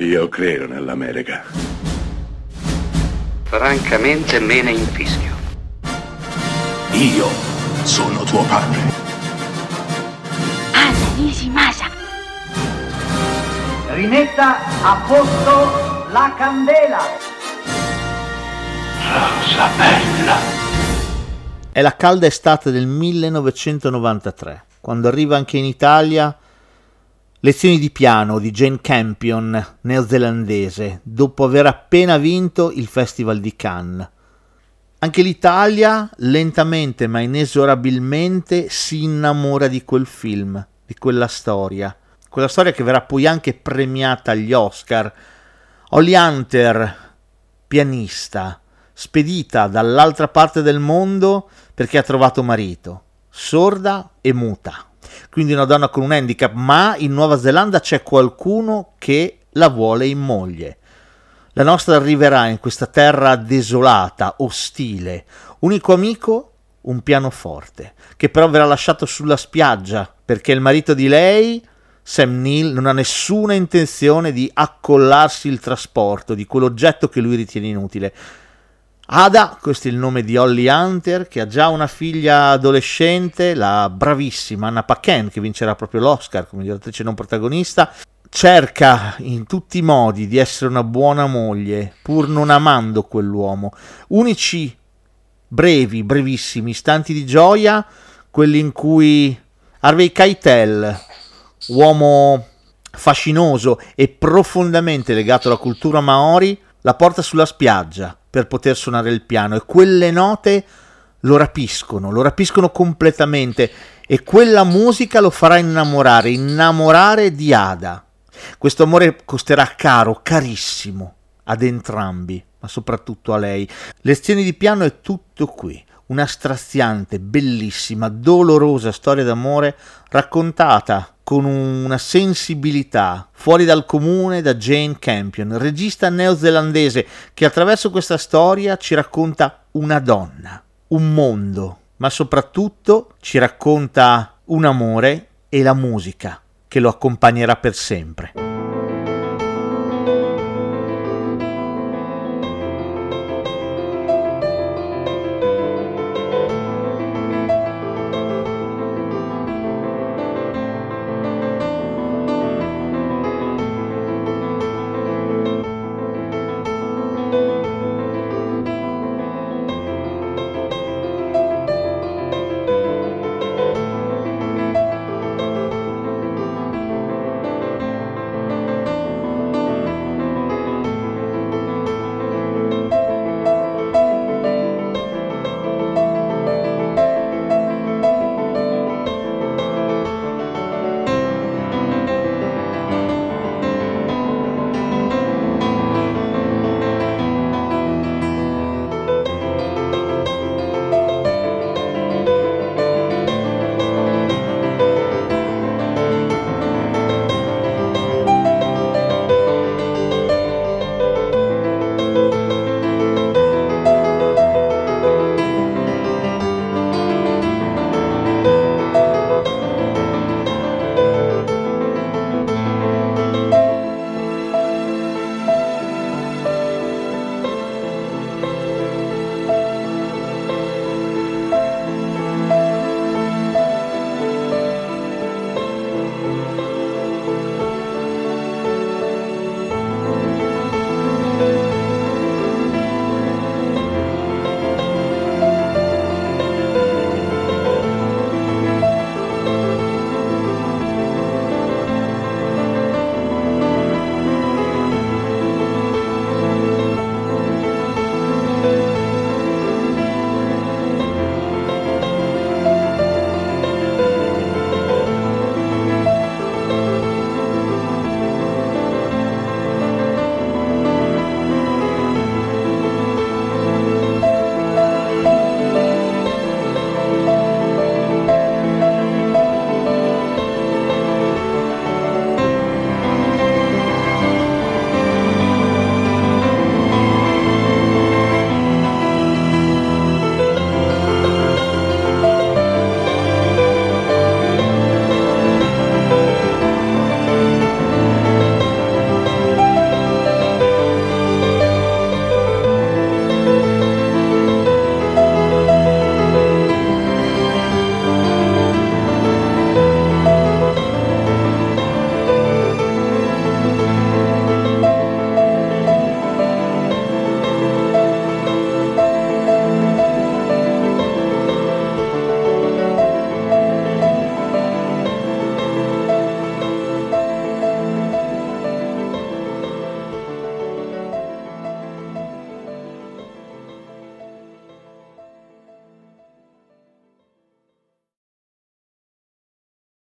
Io credo nell'America. Francamente me ne infischio. Io sono tuo padre. Anna Nishimasa. Rimetta a posto la candela. Rosa bella. È la calda estate del 1993, quando arriva anche in Italia Lezioni di piano di Jane Campion, neozelandese, dopo aver appena vinto il Festival di Cannes. Anche l'Italia, lentamente ma inesorabilmente, si innamora di quel film, di quella storia. Quella storia che verrà poi anche premiata agli Oscar. Holly Hunter, pianista, spedita dall'altra parte del mondo perché ha trovato marito, sorda e muta quindi una donna con un handicap, ma in Nuova Zelanda c'è qualcuno che la vuole in moglie. La nostra arriverà in questa terra desolata, ostile. Unico amico, un pianoforte, che però verrà lasciato sulla spiaggia, perché il marito di lei, Sam Neill, non ha nessuna intenzione di accollarsi il trasporto di quell'oggetto che lui ritiene inutile. Ada, questo è il nome di Holly Hunter, che ha già una figlia adolescente, la bravissima Anna Paquin, che vincerà proprio l'Oscar come miglior attrice non protagonista, cerca in tutti i modi di essere una buona moglie, pur non amando quell'uomo. Unici brevi, brevissimi istanti di gioia, quelli in cui Harvey Keitel, uomo fascinoso e profondamente legato alla cultura maori, la porta sulla spiaggia per poter suonare il piano e quelle note lo rapiscono, lo rapiscono completamente e quella musica lo farà innamorare, innamorare di Ada. Questo amore costerà caro, carissimo ad entrambi, ma soprattutto a lei. Lezioni di piano è tutto qui, una straziante, bellissima, dolorosa storia d'amore raccontata con una sensibilità fuori dal comune da Jane Campion, regista neozelandese che attraverso questa storia ci racconta una donna, un mondo, ma soprattutto ci racconta un amore e la musica che lo accompagnerà per sempre.